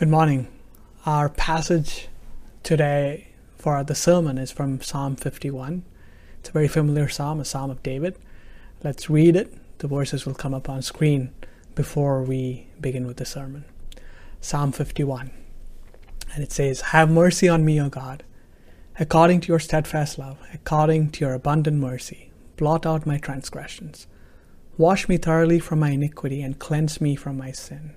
Good morning. Our passage today for the sermon is from Psalm 51. It's a very familiar psalm, a psalm of David. Let's read it. The verses will come up on screen before we begin with the sermon. Psalm 51. And it says, Have mercy on me, O God, according to your steadfast love, according to your abundant mercy. Blot out my transgressions. Wash me thoroughly from my iniquity and cleanse me from my sin.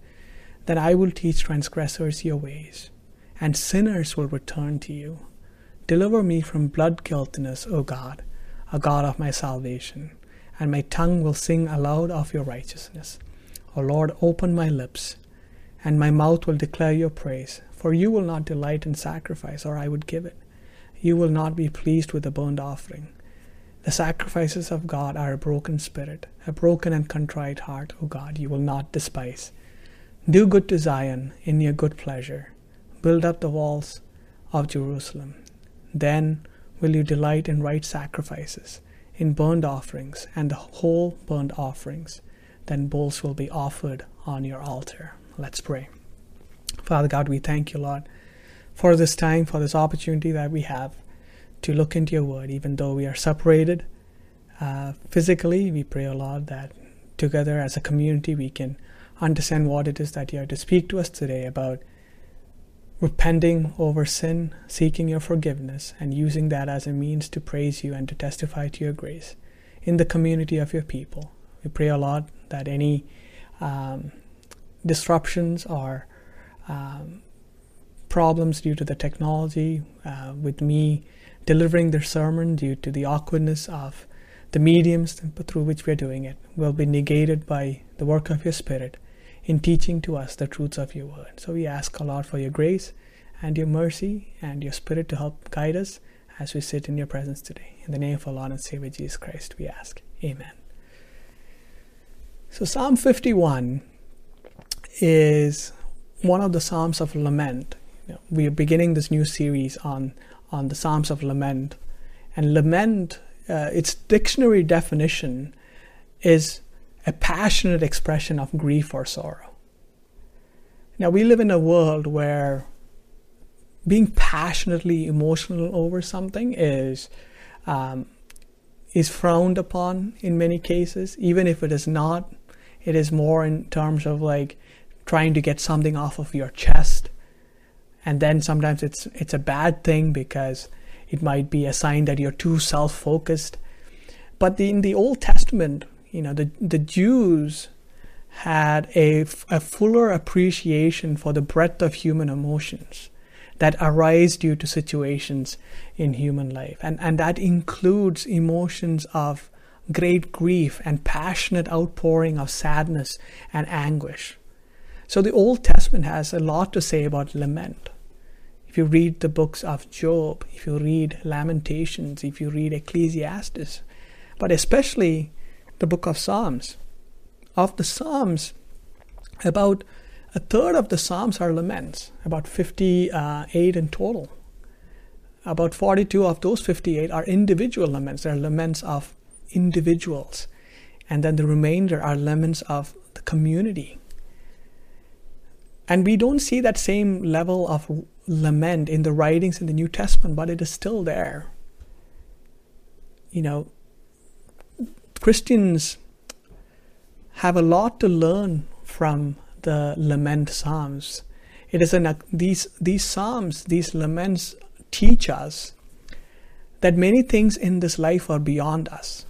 that I will teach transgressors your ways, and sinners will return to you. Deliver me from blood guiltiness, O God, a God of my salvation, and my tongue will sing aloud of your righteousness. O Lord, open my lips, and my mouth will declare your praise. For you will not delight in sacrifice, or I would give it. You will not be pleased with a burnt offering. The sacrifices of God are a broken spirit, a broken and contrite heart, O God, you will not despise. Do good to Zion in your good pleasure. Build up the walls of Jerusalem. Then will you delight in right sacrifices, in burnt offerings, and the whole burnt offerings. Then bulls will be offered on your altar. Let's pray. Father God, we thank you, Lord, for this time, for this opportunity that we have to look into your word, even though we are separated uh, physically. We pray, O Lord, that together as a community we can understand what it is that you have to speak to us today about repenting over sin, seeking your forgiveness, and using that as a means to praise you and to testify to your grace in the community of your people. We pray a lot that any um, disruptions or um, problems due to the technology, uh, with me delivering the sermon due to the awkwardness of the mediums through which we are doing it, will be negated by the work of your Spirit in teaching to us the truths of your word. So we ask a lot for your grace and your mercy and your spirit to help guide us as we sit in your presence today. In the name of our Lord and Savior Jesus Christ, we ask. Amen. So Psalm 51 is one of the Psalms of Lament. You know, we are beginning this new series on, on the Psalms of Lament. And lament, uh, its dictionary definition is a passionate expression of grief or sorrow. Now, we live in a world where being passionately emotional over something is um, is frowned upon in many cases. Even if it is not, it is more in terms of like trying to get something off of your chest, and then sometimes it's it's a bad thing because it might be a sign that you're too self-focused. But the, in the Old Testament, you know, the, the Jews had a, a fuller appreciation for the breadth of human emotions that arise due to situations in human life. And, and that includes emotions of great grief and passionate outpouring of sadness and anguish. So the Old Testament has a lot to say about lament. If you read the books of Job, if you read Lamentations, if you read Ecclesiastes, but especially the book of Psalms. Of the Psalms, about a third of the Psalms are laments, about 58 in total. About 42 of those 58 are individual laments. They're laments of individuals. And then the remainder are laments of the community. And we don't see that same level of lament in the writings in the New Testament, but it is still there. You know, Christians have a lot to learn from the lament psalms It is an, these these psalms, these laments teach us that many things in this life are beyond us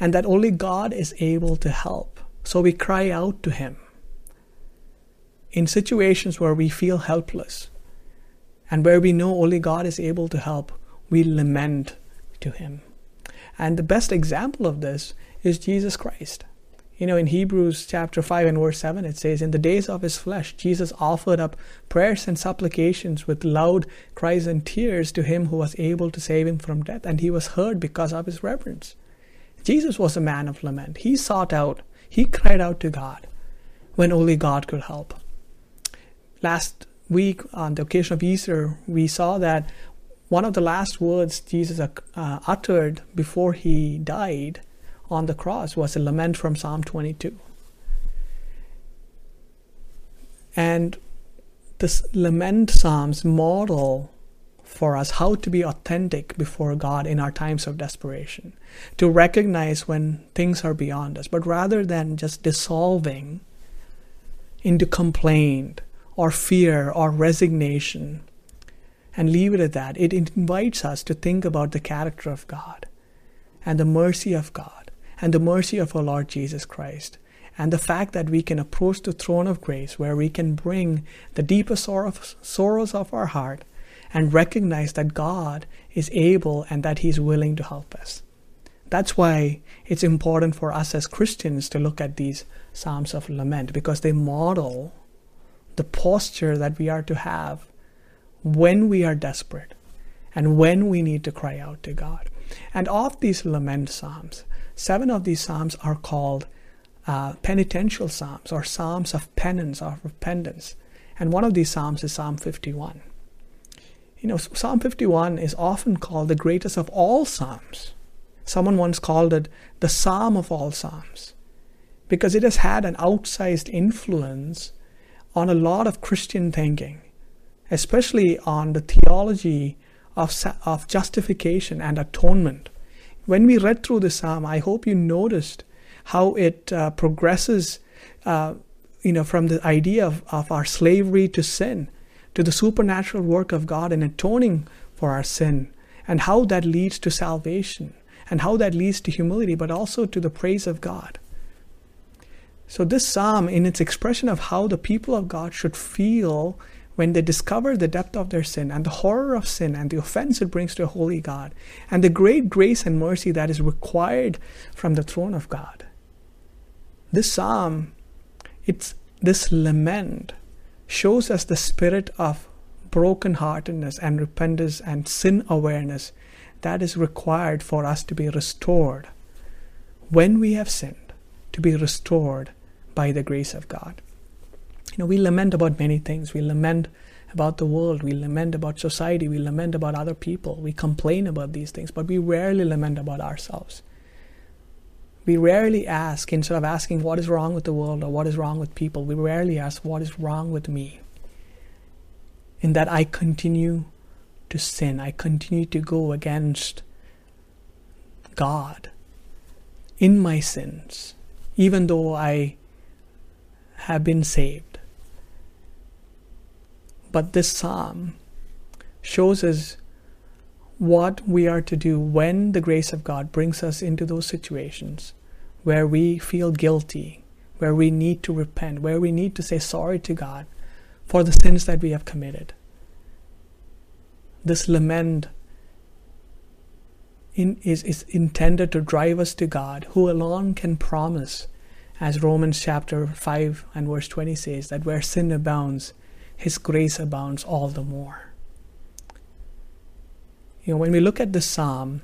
and that only God is able to help. So we cry out to Him. In situations where we feel helpless and where we know only God is able to help, we lament to Him. And the best example of this is Jesus Christ. You know, in Hebrews chapter 5 and verse 7, it says, In the days of his flesh, Jesus offered up prayers and supplications with loud cries and tears to him who was able to save him from death, and he was heard because of his reverence. Jesus was a man of lament. He sought out, he cried out to God when only God could help. Last week, on the occasion of Easter, we saw that one of the last words Jesus uh, uttered before he died on the cross was a lament from Psalm 22. And this lament psalms model for us how to be authentic before God in our times of desperation, to recognize when things are beyond us, but rather than just dissolving into complaint or fear or resignation and leave it at that, it invites us to think about the character of God and the mercy of God and the mercy of our Lord Jesus Christ and the fact that we can approach the throne of grace where we can bring the deepest sorrows of our heart and recognize that God is able and that He's willing to help us. That's why it's important for us as Christians to look at these Psalms of Lament because they model the posture that we are to have when we are desperate and when we need to cry out to God. And of these lament psalms, seven of these psalms are called uh, penitential psalms or psalms of penance or repentance. And one of these psalms is Psalm 51. You know, Psalm 51 is often called the greatest of all Psalms. Someone once called it the Psalm of all Psalms because it has had an outsized influence on a lot of Christian thinking, especially on the theology of, of justification and atonement. When we read through the psalm, I hope you noticed how it uh, progresses, uh, you know, from the idea of, of our slavery to sin to the supernatural work of God in atoning for our sin, and how that leads to salvation, and how that leads to humility, but also to the praise of God. So, this psalm, in its expression of how the people of God should feel when they discover the depth of their sin and the horror of sin and the offense it brings to a holy God, and the great grace and mercy that is required from the throne of God. This psalm, it's this lament shows us the spirit of brokenheartedness and repentance and sin awareness that is required for us to be restored when we have sinned, to be restored by the grace of God. You know, we lament about many things. We lament about the world, we lament about society, we lament about other people, we complain about these things, but we rarely lament about ourselves. We rarely ask, instead of asking what is wrong with the world or what is wrong with people, we rarely ask what is wrong with me. In that I continue to sin, I continue to go against God in my sins, even though I have been saved. But this psalm shows us what we are to do when the grace of God brings us into those situations where we feel guilty, where we need to repent, where we need to say sorry to God for the sins that we have committed. This lament in, is, is intended to drive us to God, who alone can promise, as Romans chapter 5 and verse 20 says, that where sin abounds, his grace abounds all the more. You know, when we look at the psalm,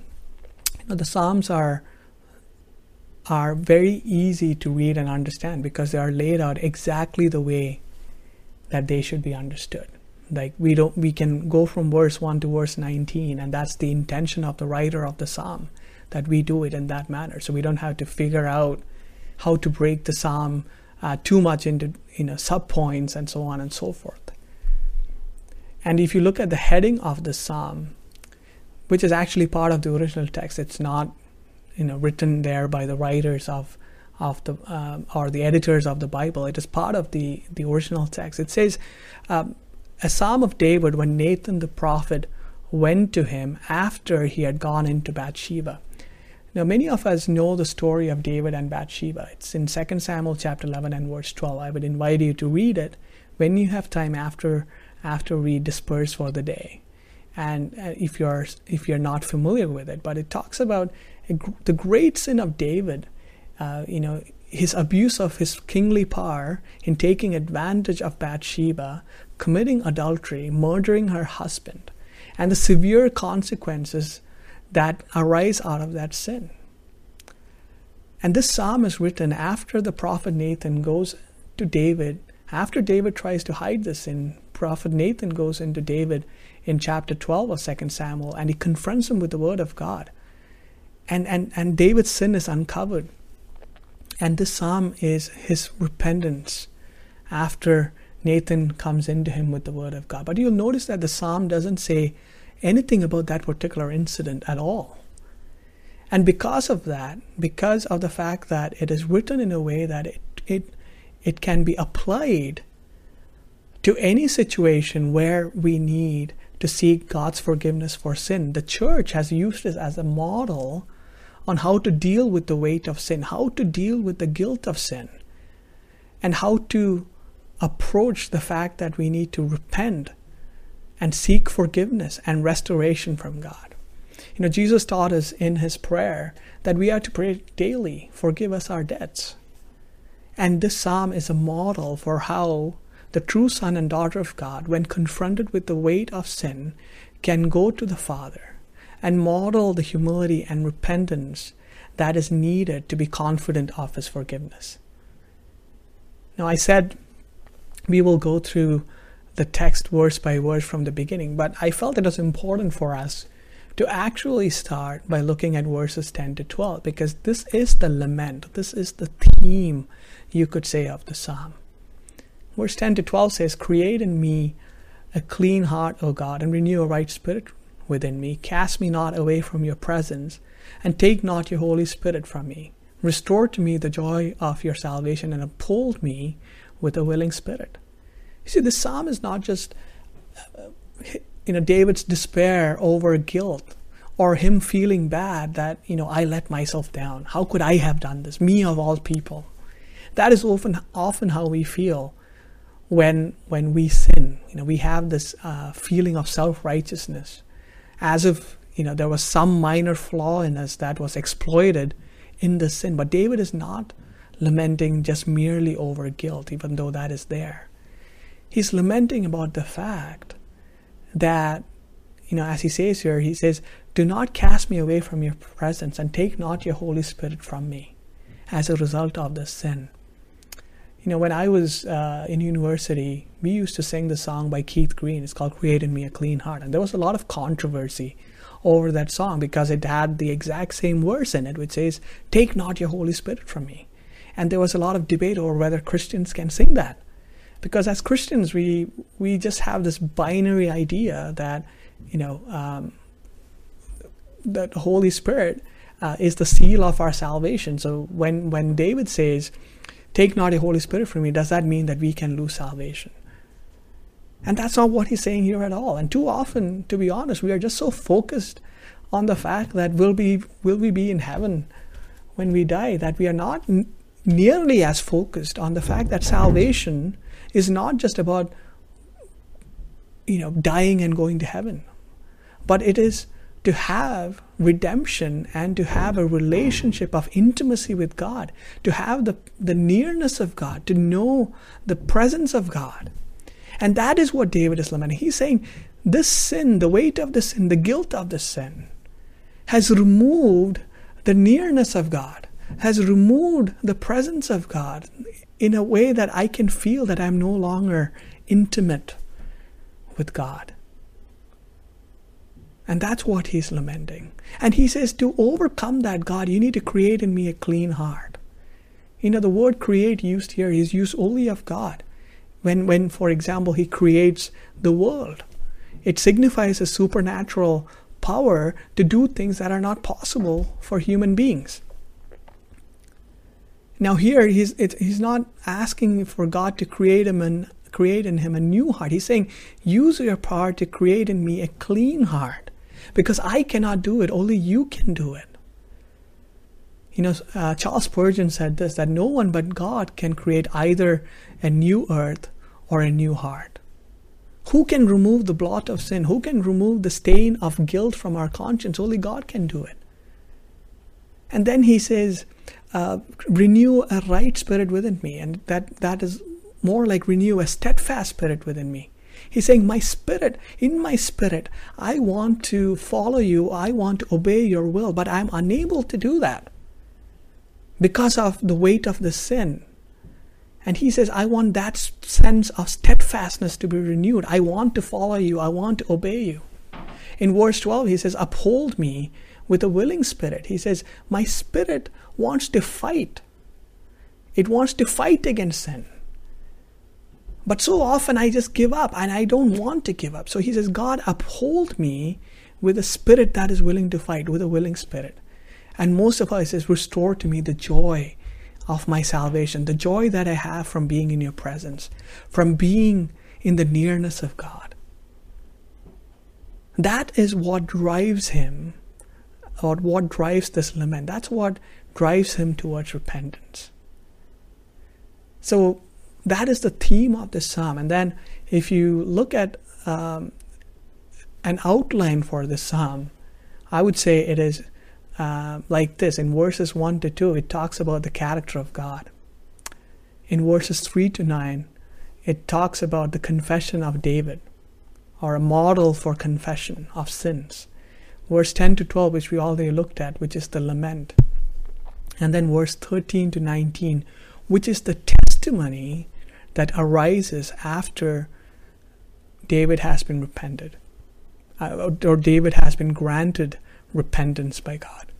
you know, the psalms are are very easy to read and understand because they are laid out exactly the way that they should be understood. Like we don't we can go from verse 1 to verse 19 and that's the intention of the writer of the psalm that we do it in that manner. So we don't have to figure out how to break the psalm uh, too much into you know subpoints and so on and so forth. And if you look at the heading of the psalm, which is actually part of the original text. It's not, you know, written there by the writers of of the uh, or the editors of the Bible. It is part of the the original text. It says, um, a psalm of David when Nathan the prophet went to him after he had gone into Bathsheba. Now, many of us know the story of David and Bathsheba. It's in 2 Samuel chapter 11 and verse 12. I would invite you to read it when you have time after after we disperse for the day. And uh, if you're if you're not familiar with it, but it talks about the great sin of David. Uh, you know, his abuse of his kingly power in taking advantage of Bathsheba, committing adultery, murdering her husband, and the severe consequences that arise out of that sin. And this psalm is written after the prophet Nathan goes to David, after David tries to hide the sin, prophet Nathan goes into David in chapter 12 of 2 Samuel and he confronts him with the word of God. And, and, and David's sin is uncovered. And this psalm is his repentance after Nathan comes into him with the word of God. But you'll notice that the psalm doesn't say anything about that particular incident at all. And because of that, because of the fact that it is written in a way that it, it, it can be applied to any situation where we need to seek God's forgiveness for sin, the church has used this as a model on how to deal with the weight of sin, how to deal with the guilt of sin, and how to approach the fact that we need to repent and seek forgiveness and restoration from God. You know, Jesus taught us in his prayer that we are to pray daily, forgive us our debts. And this psalm is a model for how the true son and daughter of God, when confronted with the weight of sin, can go to the Father and model the humility and repentance that is needed to be confident of His forgiveness. Now, I said we will go through the text verse by verse from the beginning, but I felt it was important for us to actually start by looking at verses 10 to 12 because this is the lament, this is the theme, you could say, of the psalm. Verse 10 to 12 says, Create in me a clean heart, O God, and renew a right spirit within me. Cast me not away from your presence, and take not your Holy Spirit from me. Restore to me the joy of your salvation, and uphold me with a willing spirit. You see, the psalm is not just uh, you know David's despair over guilt or him feeling bad that you know I let myself down. How could I have done this? Me of all people. That is often often how we feel when when we sin. You know, we have this uh, feeling of self righteousness as if you know there was some minor flaw in us that was exploited in the sin. But David is not lamenting just merely over guilt, even though that is there. He's lamenting about the fact that, you know, as he says here, he says, Do not cast me away from your presence and take not your Holy Spirit from me as a result of this sin. You know, when I was uh, in university, we used to sing the song by Keith Green. It's called Create in Me a Clean Heart. And there was a lot of controversy over that song because it had the exact same verse in it, which says, Take not your Holy Spirit from me. And there was a lot of debate over whether Christians can sing that. Because as Christians, we, we just have this binary idea that, you know, um, that Holy Spirit uh, is the seal of our salvation. So when, when David says, Take not a Holy Spirit from me, does that mean that we can lose salvation? And that's not what he's saying here at all. And too often, to be honest, we are just so focused on the fact that will be will we be in heaven when we die that we are not n- nearly as focused on the fact that salvation is not just about you know dying and going to heaven, but it is to have redemption and to have a relationship of intimacy with God, to have the, the nearness of God, to know the presence of God. And that is what David is lamenting. He's saying, This sin, the weight of the sin, the guilt of the sin, has removed the nearness of God, has removed the presence of God in a way that I can feel that I'm no longer intimate with God. And that's what he's lamenting. And he says, to overcome that, God, you need to create in me a clean heart. You know, the word create used here is used only of God. When, when, for example, he creates the world, it signifies a supernatural power to do things that are not possible for human beings. Now, here he's, he's not asking for God to create him an, create in him a new heart. He's saying, use your power to create in me a clean heart because I cannot do it, only you can do it. You know, uh, Charles Spurgeon said this that no one but God can create either a new earth or a new heart. Who can remove the blot of sin? Who can remove the stain of guilt from our conscience? Only God can do it. And then he says, uh, renew a right spirit within me. And that, that is more like renew a steadfast spirit within me. He's saying, My spirit, in my spirit, I want to follow you, I want to obey your will, but I'm unable to do that because of the weight of the sin. And he says, I want that sense of steadfastness to be renewed. I want to follow you, I want to obey you. In verse 12, he says, Uphold me with a willing spirit. He says, My spirit wants to fight. It wants to fight against sin. But so often I just give up and I don't want to give up. So he says, God, uphold me with a spirit that is willing to fight, with a willing spirit. And most of all, he says, restore to me the joy of my salvation, the joy that I have from being in your presence, from being in the nearness of God. That is what drives him, or what drives this lament. That's what drives him towards repentance. So that is the theme of the psalm. And then if you look at um, an outline for the psalm, I would say it is uh, like this. In verses 1 to 2, it talks about the character of God. In verses 3 to 9, it talks about the confession of David, or a model for confession of sins. Verse 10 to 12, which we already looked at, which is the lament. And then verse 13 to 19, which is the testimony that arises after David has been repented, uh, or David has been granted repentance by God.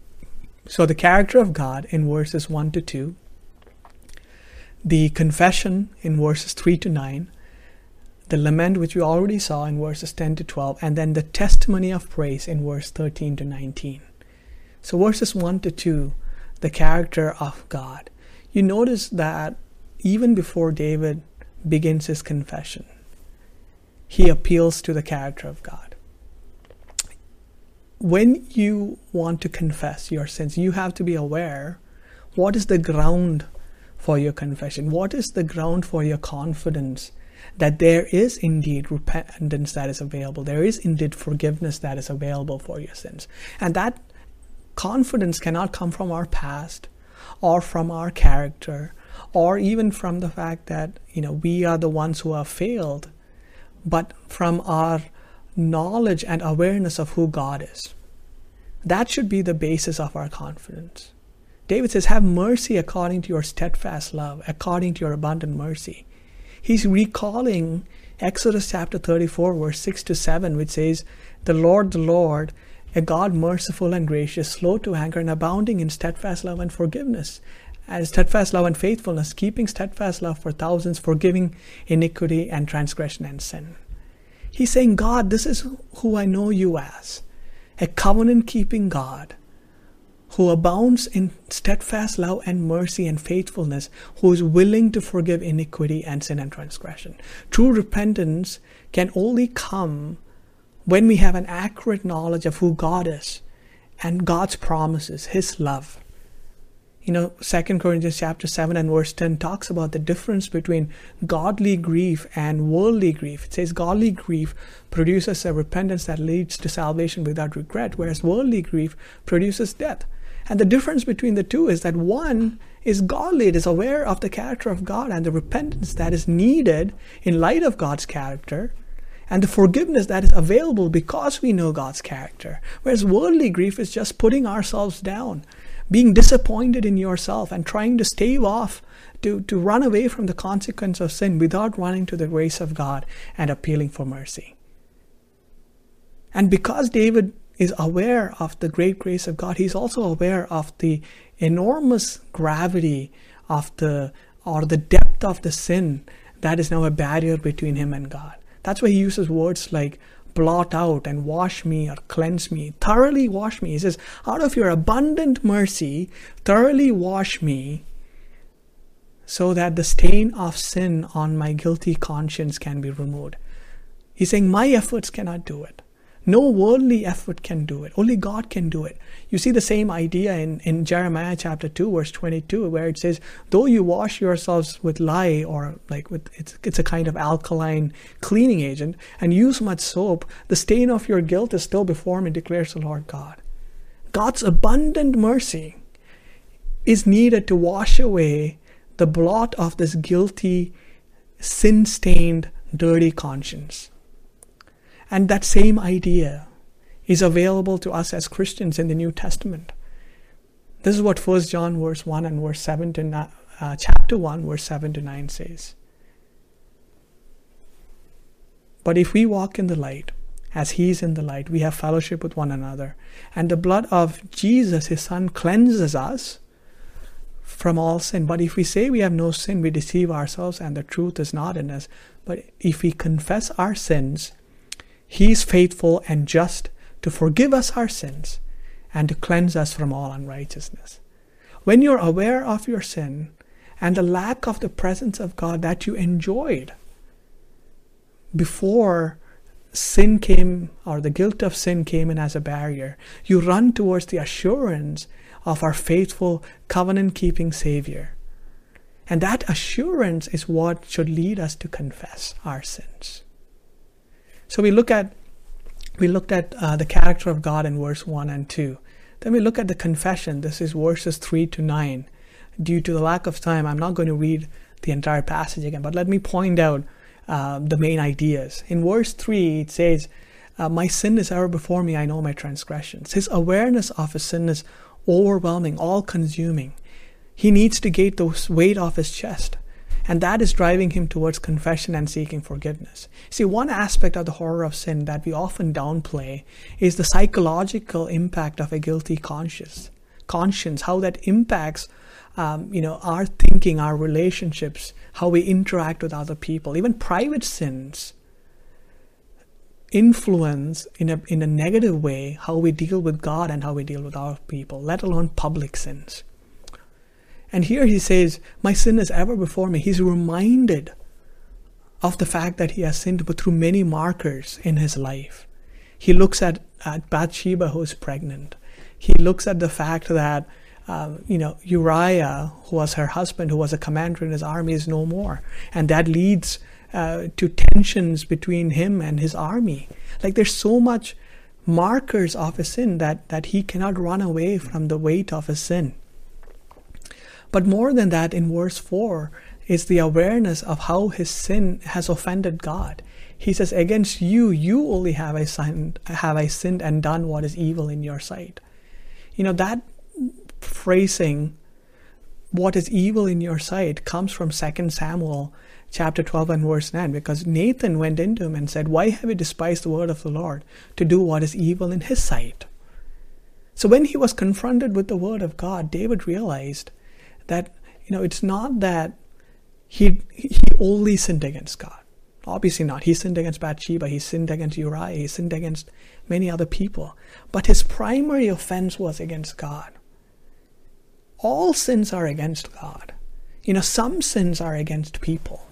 So, the character of God in verses 1 to 2, the confession in verses 3 to 9, the lament which we already saw in verses 10 to 12, and then the testimony of praise in verse 13 to 19. So, verses 1 to 2, the character of God. You notice that even before David begins his confession, he appeals to the character of God. When you want to confess your sins, you have to be aware what is the ground for your confession? What is the ground for your confidence that there is indeed repentance that is available? There is indeed forgiveness that is available for your sins. And that confidence cannot come from our past or from our character or even from the fact that you know we are the ones who have failed but from our knowledge and awareness of who God is. That should be the basis of our confidence. David says have mercy according to your steadfast love according to your abundant mercy. He's recalling Exodus chapter 34 verse 6 to 7 which says the Lord the Lord a God merciful and gracious, slow to anger, and abounding in steadfast love and forgiveness, and steadfast love and faithfulness, keeping steadfast love for thousands, forgiving iniquity and transgression and sin. He's saying, God, this is who I know you as a covenant keeping God who abounds in steadfast love and mercy and faithfulness, who is willing to forgive iniquity and sin and transgression. True repentance can only come when we have an accurate knowledge of who God is and God's promises, His love you know, Second Corinthians chapter 7 and verse 10 talks about the difference between godly grief and worldly grief. It says godly grief produces a repentance that leads to salvation without regret, whereas worldly grief produces death. And the difference between the two is that one is godly, it is aware of the character of God and the repentance that is needed in light of God's character, and the forgiveness that is available because we know God's character. Whereas worldly grief is just putting ourselves down being disappointed in yourself and trying to stave off to, to run away from the consequence of sin without running to the grace of God and appealing for mercy. And because David is aware of the great grace of God, he's also aware of the enormous gravity of the or the depth of the sin that is now a barrier between him and God. That's why he uses words like blot out and wash me or cleanse me, thoroughly wash me. He says, out of your abundant mercy, thoroughly wash me so that the stain of sin on my guilty conscience can be removed. He's saying, My efforts cannot do it. No worldly effort can do it. Only God can do it. You see the same idea in, in Jeremiah chapter 2, verse 22, where it says, Though you wash yourselves with lye, or like with it's, it's a kind of alkaline cleaning agent, and use much soap, the stain of your guilt is still before me, declares the Lord God. God's abundant mercy is needed to wash away the blot of this guilty, sin stained, dirty conscience. And that same idea is available to us as Christians in the New Testament. This is what 1 John verse 1 and verse 7 to 9, uh, chapter 1 verse 7 to 9 says. But if we walk in the light, as he is in the light, we have fellowship with one another, and the blood of Jesus, his son, cleanses us from all sin. But if we say we have no sin, we deceive ourselves and the truth is not in us. But if we confess our sins, he is faithful and just to forgive us our sins and to cleanse us from all unrighteousness. When you're aware of your sin and the lack of the presence of God that you enjoyed before sin came or the guilt of sin came in as a barrier, you run towards the assurance of our faithful covenant keeping Savior. And that assurance is what should lead us to confess our sins. So we look at we looked at uh, the character of God in verse 1 and 2. Then we look at the confession. This is verses 3 to 9. Due to the lack of time, I'm not going to read the entire passage again, but let me point out uh, the main ideas. In verse 3, it says, uh, My sin is ever before me, I know my transgressions. His awareness of his sin is overwhelming, all consuming. He needs to get the weight off his chest. And that is driving him towards confession and seeking forgiveness. See, one aspect of the horror of sin that we often downplay is the psychological impact of a guilty conscience. Conscience, how that impacts, um, you know, our thinking, our relationships, how we interact with other people. Even private sins influence in a in a negative way how we deal with God and how we deal with our people, let alone public sins. And here he says, My sin is ever before me. He's reminded of the fact that he has sinned, but through many markers in his life. He looks at, at Bathsheba, who is pregnant. He looks at the fact that, um, you know, Uriah, who was her husband, who was a commander in his army, is no more. And that leads uh, to tensions between him and his army. Like there's so much markers of his sin that, that he cannot run away from the weight of his sin. But more than that, in verse 4, is the awareness of how his sin has offended God. He says, Against you, you only have I sinned, have I sinned and done what is evil in your sight. You know, that phrasing, what is evil in your sight, comes from 2 Samuel chapter 12 and verse 9, because Nathan went into him and said, Why have you despised the word of the Lord to do what is evil in his sight? So when he was confronted with the word of God, David realized that you know it's not that he he only sinned against God. Obviously not. He sinned against Bathsheba. He sinned against Uriah. He sinned against many other people. But his primary offense was against God. All sins are against God. You know, some sins are against people.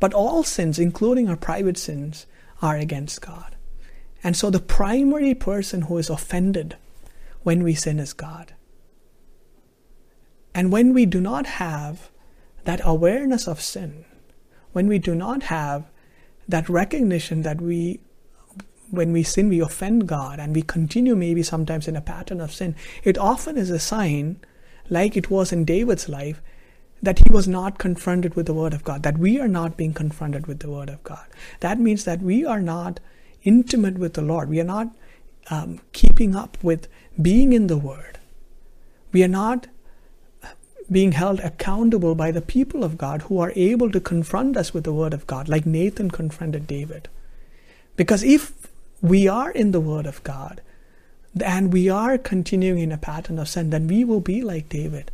But all sins, including our private sins, are against God. And so the primary person who is offended when we sin is God. And when we do not have that awareness of sin, when we do not have that recognition that we, when we sin, we offend God and we continue maybe sometimes in a pattern of sin, it often is a sign, like it was in David's life, that he was not confronted with the Word of God, that we are not being confronted with the Word of God. That means that we are not intimate with the Lord. We are not um, keeping up with being in the Word. We are not being held accountable by the people of God who are able to confront us with the Word of God, like Nathan confronted David. Because if we are in the Word of God and we are continuing in a pattern of sin, then we will be like David.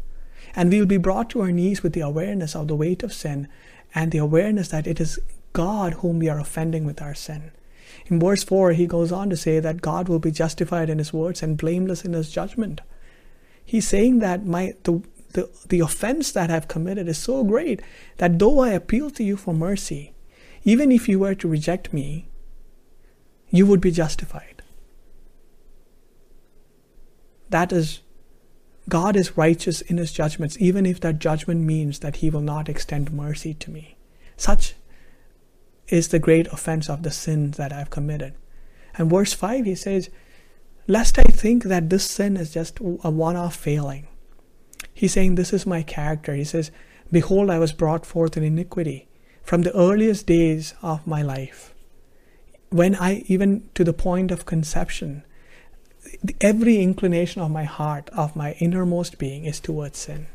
And we will be brought to our knees with the awareness of the weight of sin and the awareness that it is God whom we are offending with our sin. In verse 4, he goes on to say that God will be justified in his words and blameless in his judgment. He's saying that my the the, the offense that I've committed is so great that though I appeal to you for mercy, even if you were to reject me, you would be justified. That is, God is righteous in his judgments, even if that judgment means that he will not extend mercy to me. Such is the great offense of the sin that I've committed. And verse 5, he says, Lest I think that this sin is just a one off failing. He's saying, This is my character. He says, Behold, I was brought forth in iniquity from the earliest days of my life. When I, even to the point of conception, every inclination of my heart, of my innermost being, is towards sin.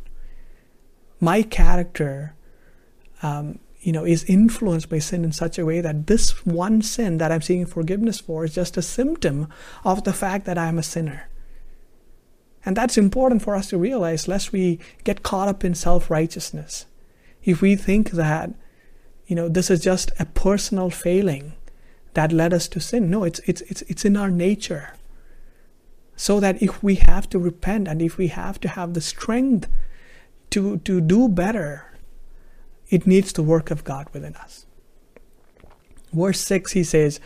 My character um, you know, is influenced by sin in such a way that this one sin that I'm seeking forgiveness for is just a symptom of the fact that I'm a sinner. And that's important for us to realize, lest we get caught up in self righteousness. If we think that, you know, this is just a personal failing that led us to sin, no, it's, it's, it's, it's in our nature. So that if we have to repent and if we have to have the strength to, to do better, it needs the work of God within us. Verse 6, he says,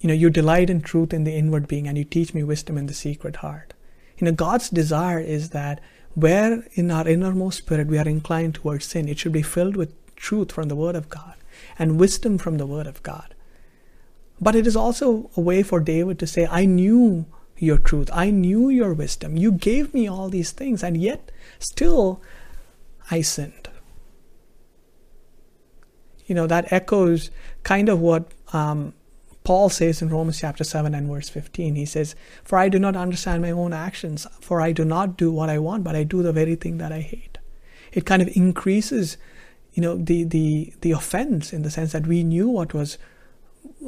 You know, you delight in truth in the inward being, and you teach me wisdom in the secret heart. You know, God's desire is that where in our innermost spirit we are inclined towards sin, it should be filled with truth from the Word of God and wisdom from the Word of God. But it is also a way for David to say, I knew your truth, I knew your wisdom, you gave me all these things, and yet still I sinned. You know, that echoes kind of what um, Paul says in Romans chapter 7 and verse 15. He says, For I do not understand my own actions, for I do not do what I want, but I do the very thing that I hate. It kind of increases, you know, the, the, the offense in the sense that we knew what was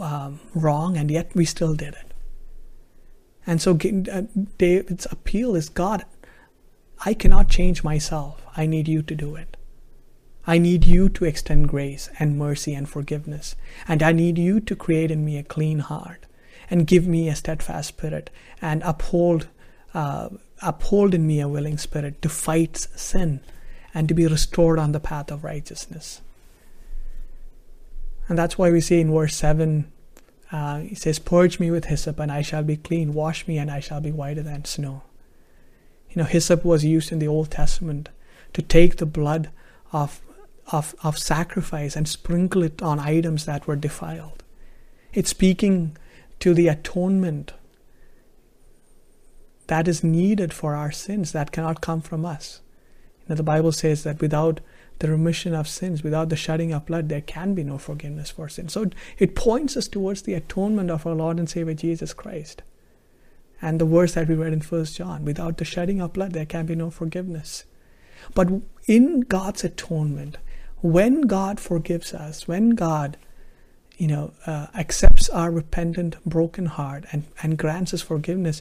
um, wrong and yet we still did it. And so uh, David's appeal is God, I cannot change myself. I need you to do it. I need you to extend grace and mercy and forgiveness. And I need you to create in me a clean heart and give me a steadfast spirit and uphold, uh, uphold in me a willing spirit to fight sin and to be restored on the path of righteousness. And that's why we see in verse 7, uh, he says, Purge me with hyssop and I shall be clean. Wash me and I shall be whiter than snow. You know, hyssop was used in the Old Testament to take the blood of of, of sacrifice and sprinkle it on items that were defiled. It's speaking to the atonement that is needed for our sins that cannot come from us. You know, the Bible says that without the remission of sins, without the shedding of blood, there can be no forgiveness for sin. So it points us towards the atonement of our Lord and Savior Jesus Christ. And the verse that we read in First John, without the shedding of blood, there can be no forgiveness. But in God's atonement, when God forgives us, when God, you know, uh, accepts our repentant, broken heart and, and grants us forgiveness,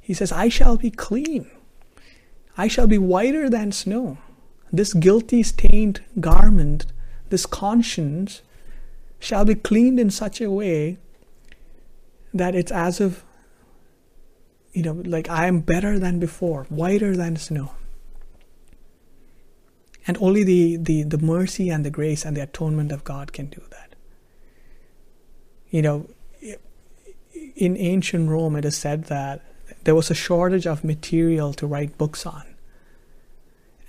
He says, I shall be clean. I shall be whiter than snow. This guilty, stained garment, this conscience, shall be cleaned in such a way that it's as if, you know, like I am better than before, whiter than snow. And only the, the, the mercy and the grace and the atonement of God can do that. You know, in ancient Rome, it is said that there was a shortage of material to write books on.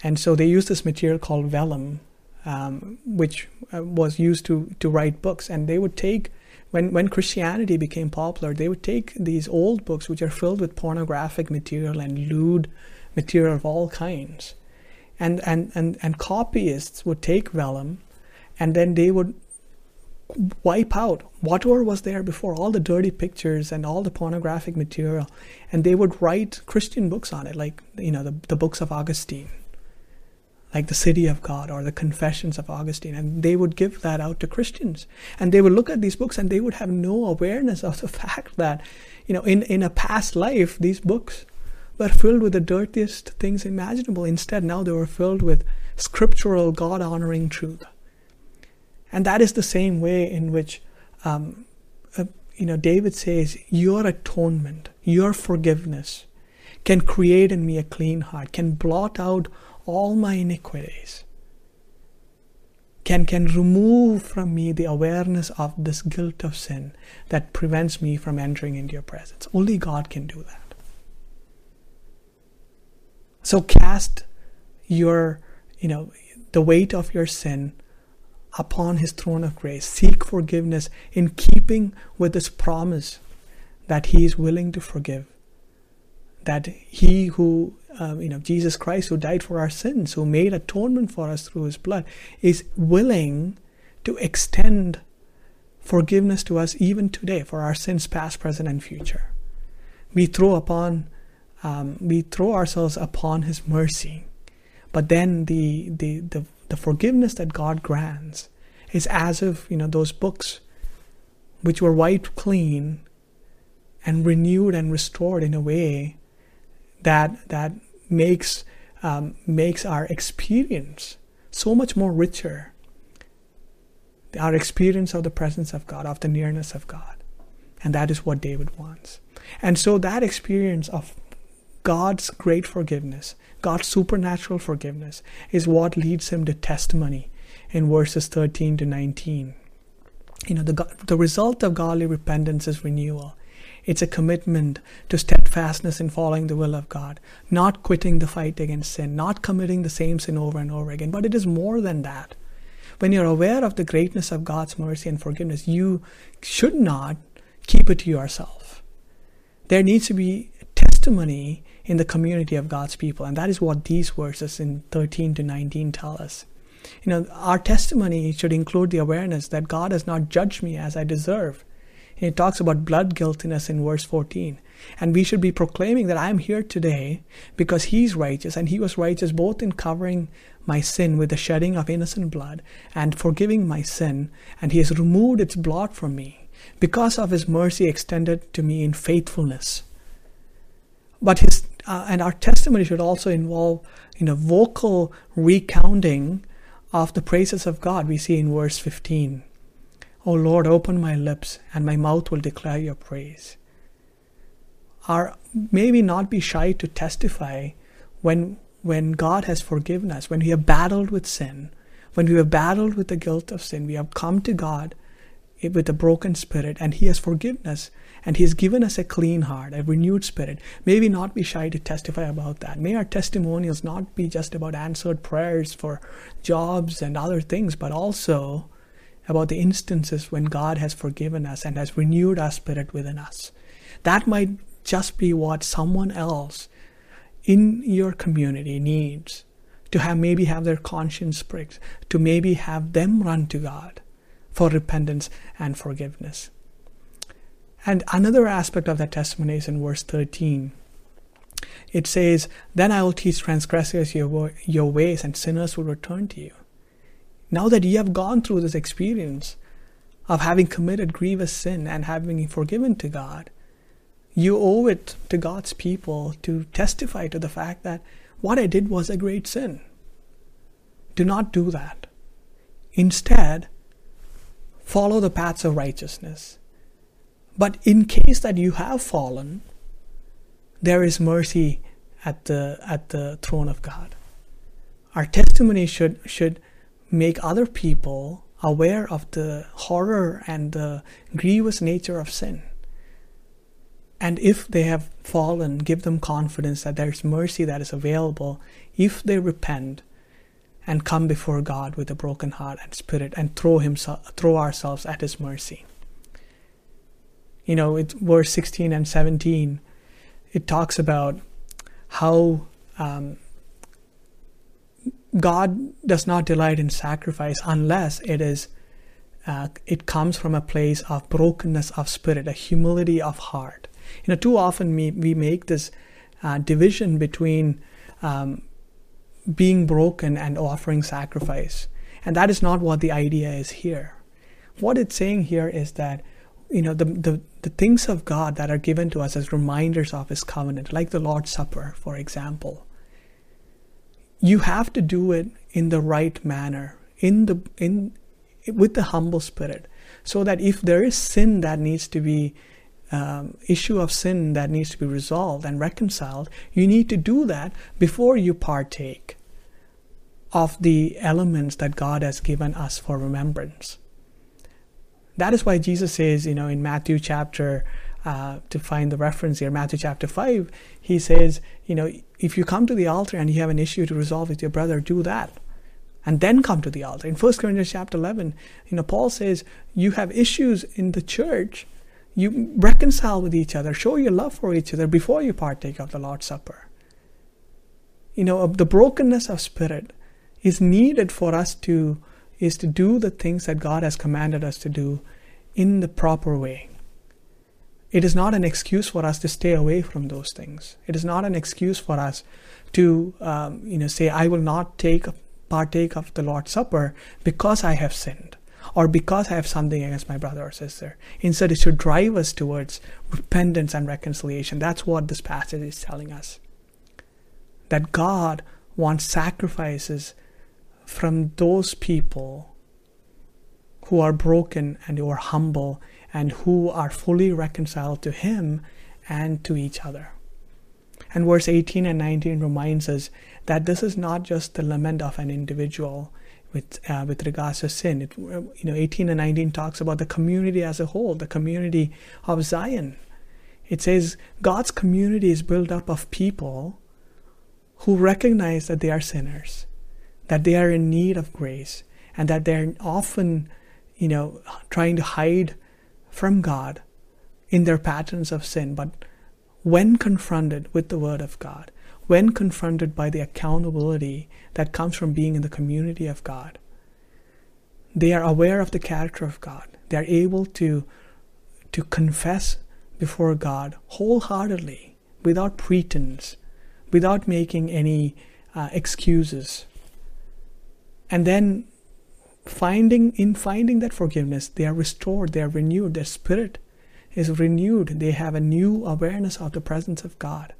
And so they used this material called vellum, um, which uh, was used to, to write books. And they would take, when, when Christianity became popular, they would take these old books, which are filled with pornographic material and lewd material of all kinds, and, and, and, and copyists would take vellum and then they would wipe out whatever was there before, all the dirty pictures and all the pornographic material, and they would write Christian books on it, like you know the, the books of Augustine, like the City of God or the Confessions of Augustine, and they would give that out to Christians, and they would look at these books and they would have no awareness of the fact that, you know, in in a past life these books were filled with the dirtiest things imaginable. Instead, now they were filled with scriptural, God honoring truth. And that is the same way in which, um, uh, you know, David says, Your atonement, your forgiveness can create in me a clean heart, can blot out all my iniquities, can, can remove from me the awareness of this guilt of sin that prevents me from entering into your presence. Only God can do that. So cast your, you know, the weight of your sin upon his throne of grace. Seek forgiveness in keeping with his promise that he is willing to forgive. That he who, um, you know, Jesus Christ, who died for our sins, who made atonement for us through his blood, is willing to extend forgiveness to us even today for our sins past, present, and future. We throw upon, um, we throw ourselves upon his mercy. But then the, the, the, the forgiveness that God grants is as if, you know, those books which were wiped clean and renewed and restored in a way that that makes um, makes our experience so much more richer. Our experience of the presence of God, of the nearness of God, and that is what David wants. And so that experience of God's great forgiveness, God's supernatural forgiveness, is what leads him to testimony in verses 13 to 19. You know, the, the result of godly repentance is renewal. It's a commitment to steadfastness in following the will of God, not quitting the fight against sin, not committing the same sin over and over again. But it is more than that. When you're aware of the greatness of God's mercy and forgiveness, you should not keep it to yourself. There needs to be testimony in the community of God's people, and that is what these verses in 13 to 19 tell us. You know, our testimony should include the awareness that God has not judged me as I deserve. And it talks about blood guiltiness in verse 14. And we should be proclaiming that I am here today because He's righteous, and He was righteous both in covering my sin with the shedding of innocent blood and forgiving my sin, and He has removed its blot from me because of His mercy extended to me in faithfulness. But His uh, and our testimony should also involve, you know, vocal recounting of the praises of God we see in verse 15. O Lord, open my lips, and my mouth will declare your praise. Our, may we not be shy to testify when, when God has forgiven us, when we have battled with sin, when we have battled with the guilt of sin, we have come to God with a broken spirit, and He has forgiven us and He's given us a clean heart, a renewed spirit. May we not be shy to testify about that. May our testimonials not be just about answered prayers for jobs and other things, but also about the instances when God has forgiven us and has renewed our spirit within us. That might just be what someone else in your community needs to have maybe have their conscience pricked, to maybe have them run to God for repentance and forgiveness. And another aspect of that testimony is in verse 13. It says, Then I will teach transgressors your, your ways, and sinners will return to you. Now that you have gone through this experience of having committed grievous sin and having forgiven to God, you owe it to God's people to testify to the fact that what I did was a great sin. Do not do that. Instead, follow the paths of righteousness but in case that you have fallen, there is mercy at the at the throne of God. Our testimony should should make other people aware of the horror and the grievous nature of sin. And if they have fallen, give them confidence that there is mercy that is available if they repent and come before God with a broken heart and spirit and throw himself throw ourselves at his mercy you know, it's verse 16 and 17, it talks about how um, God does not delight in sacrifice unless it is uh, it comes from a place of brokenness of spirit, a humility of heart. You know, too often we, we make this uh, division between um, being broken and offering sacrifice. And that is not what the idea is here. What it's saying here is that you know the, the the things of God that are given to us as reminders of his covenant like the Lord's Supper for example you have to do it in the right manner in the in with the humble spirit so that if there is sin that needs to be um, issue of sin that needs to be resolved and reconciled you need to do that before you partake of the elements that God has given us for remembrance. That is why Jesus says, you know, in Matthew chapter, uh, to find the reference here, Matthew chapter 5, he says, you know, if you come to the altar and you have an issue to resolve with your brother, do that. And then come to the altar. In 1 Corinthians chapter 11, you know, Paul says, you have issues in the church, you reconcile with each other, show your love for each other before you partake of the Lord's Supper. You know, the brokenness of spirit is needed for us to is to do the things that God has commanded us to do in the proper way. It is not an excuse for us to stay away from those things. It is not an excuse for us to, um, you know, say, "I will not take partake of the Lord's Supper because I have sinned." Or because I have something against my brother or sister. Instead, it should drive us towards repentance and reconciliation. That's what this passage is telling us. That God wants sacrifices from those people who are broken and who are humble and who are fully reconciled to Him and to each other. And verse 18 and 19 reminds us that this is not just the lament of an individual with uh, with regards to sin. It, you know, 18 and 19 talks about the community as a whole, the community of Zion. It says God's community is built up of people who recognize that they are sinners that they are in need of grace and that they're often, you know, trying to hide from God in their patterns of sin. But when confronted with the Word of God, when confronted by the accountability that comes from being in the community of God, they are aware of the character of God. They are able to, to confess before God wholeheartedly, without pretense, without making any uh, excuses and then finding in finding that forgiveness they are restored they are renewed their spirit is renewed. They have a new awareness of the presence of god.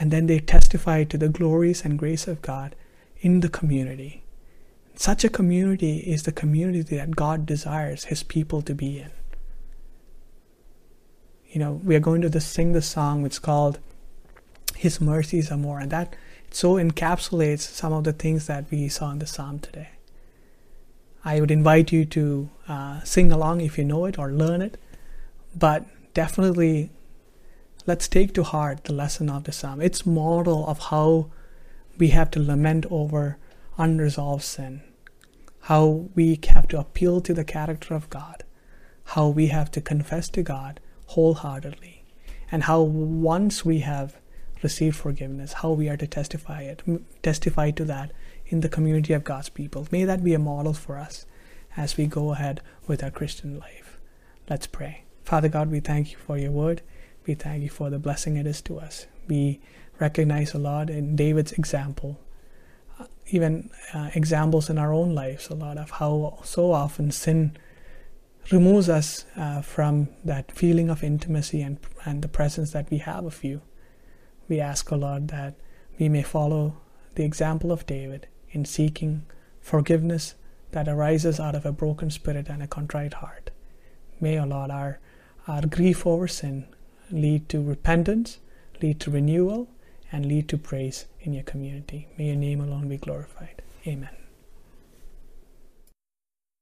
And then they testify to the glories and grace of god in the community. Such a community is the community that god desires his people to be in. You know we are going to sing the song it's called his mercies are more and that so encapsulates some of the things that we saw in the psalm today. I would invite you to uh, sing along if you know it or learn it, but definitely let's take to heart the lesson of the psalm. It's model of how we have to lament over unresolved sin, how we have to appeal to the character of God, how we have to confess to God wholeheartedly, and how once we have received forgiveness, how we are to testify it, testify to that in the community of God's people. May that be a model for us as we go ahead with our Christian life. Let's pray. Father God, we thank you for your word. We thank you for the blessing it is to us. We recognize a lot in David's example, uh, even uh, examples in our own lives, a lot of how so often sin removes us uh, from that feeling of intimacy and, and the presence that we have of you we ask, O Lord, that we may follow the example of David in seeking forgiveness that arises out of a broken spirit and a contrite heart. May, O Lord, our, our grief over sin lead to repentance, lead to renewal, and lead to praise in your community. May your name alone be glorified. Amen.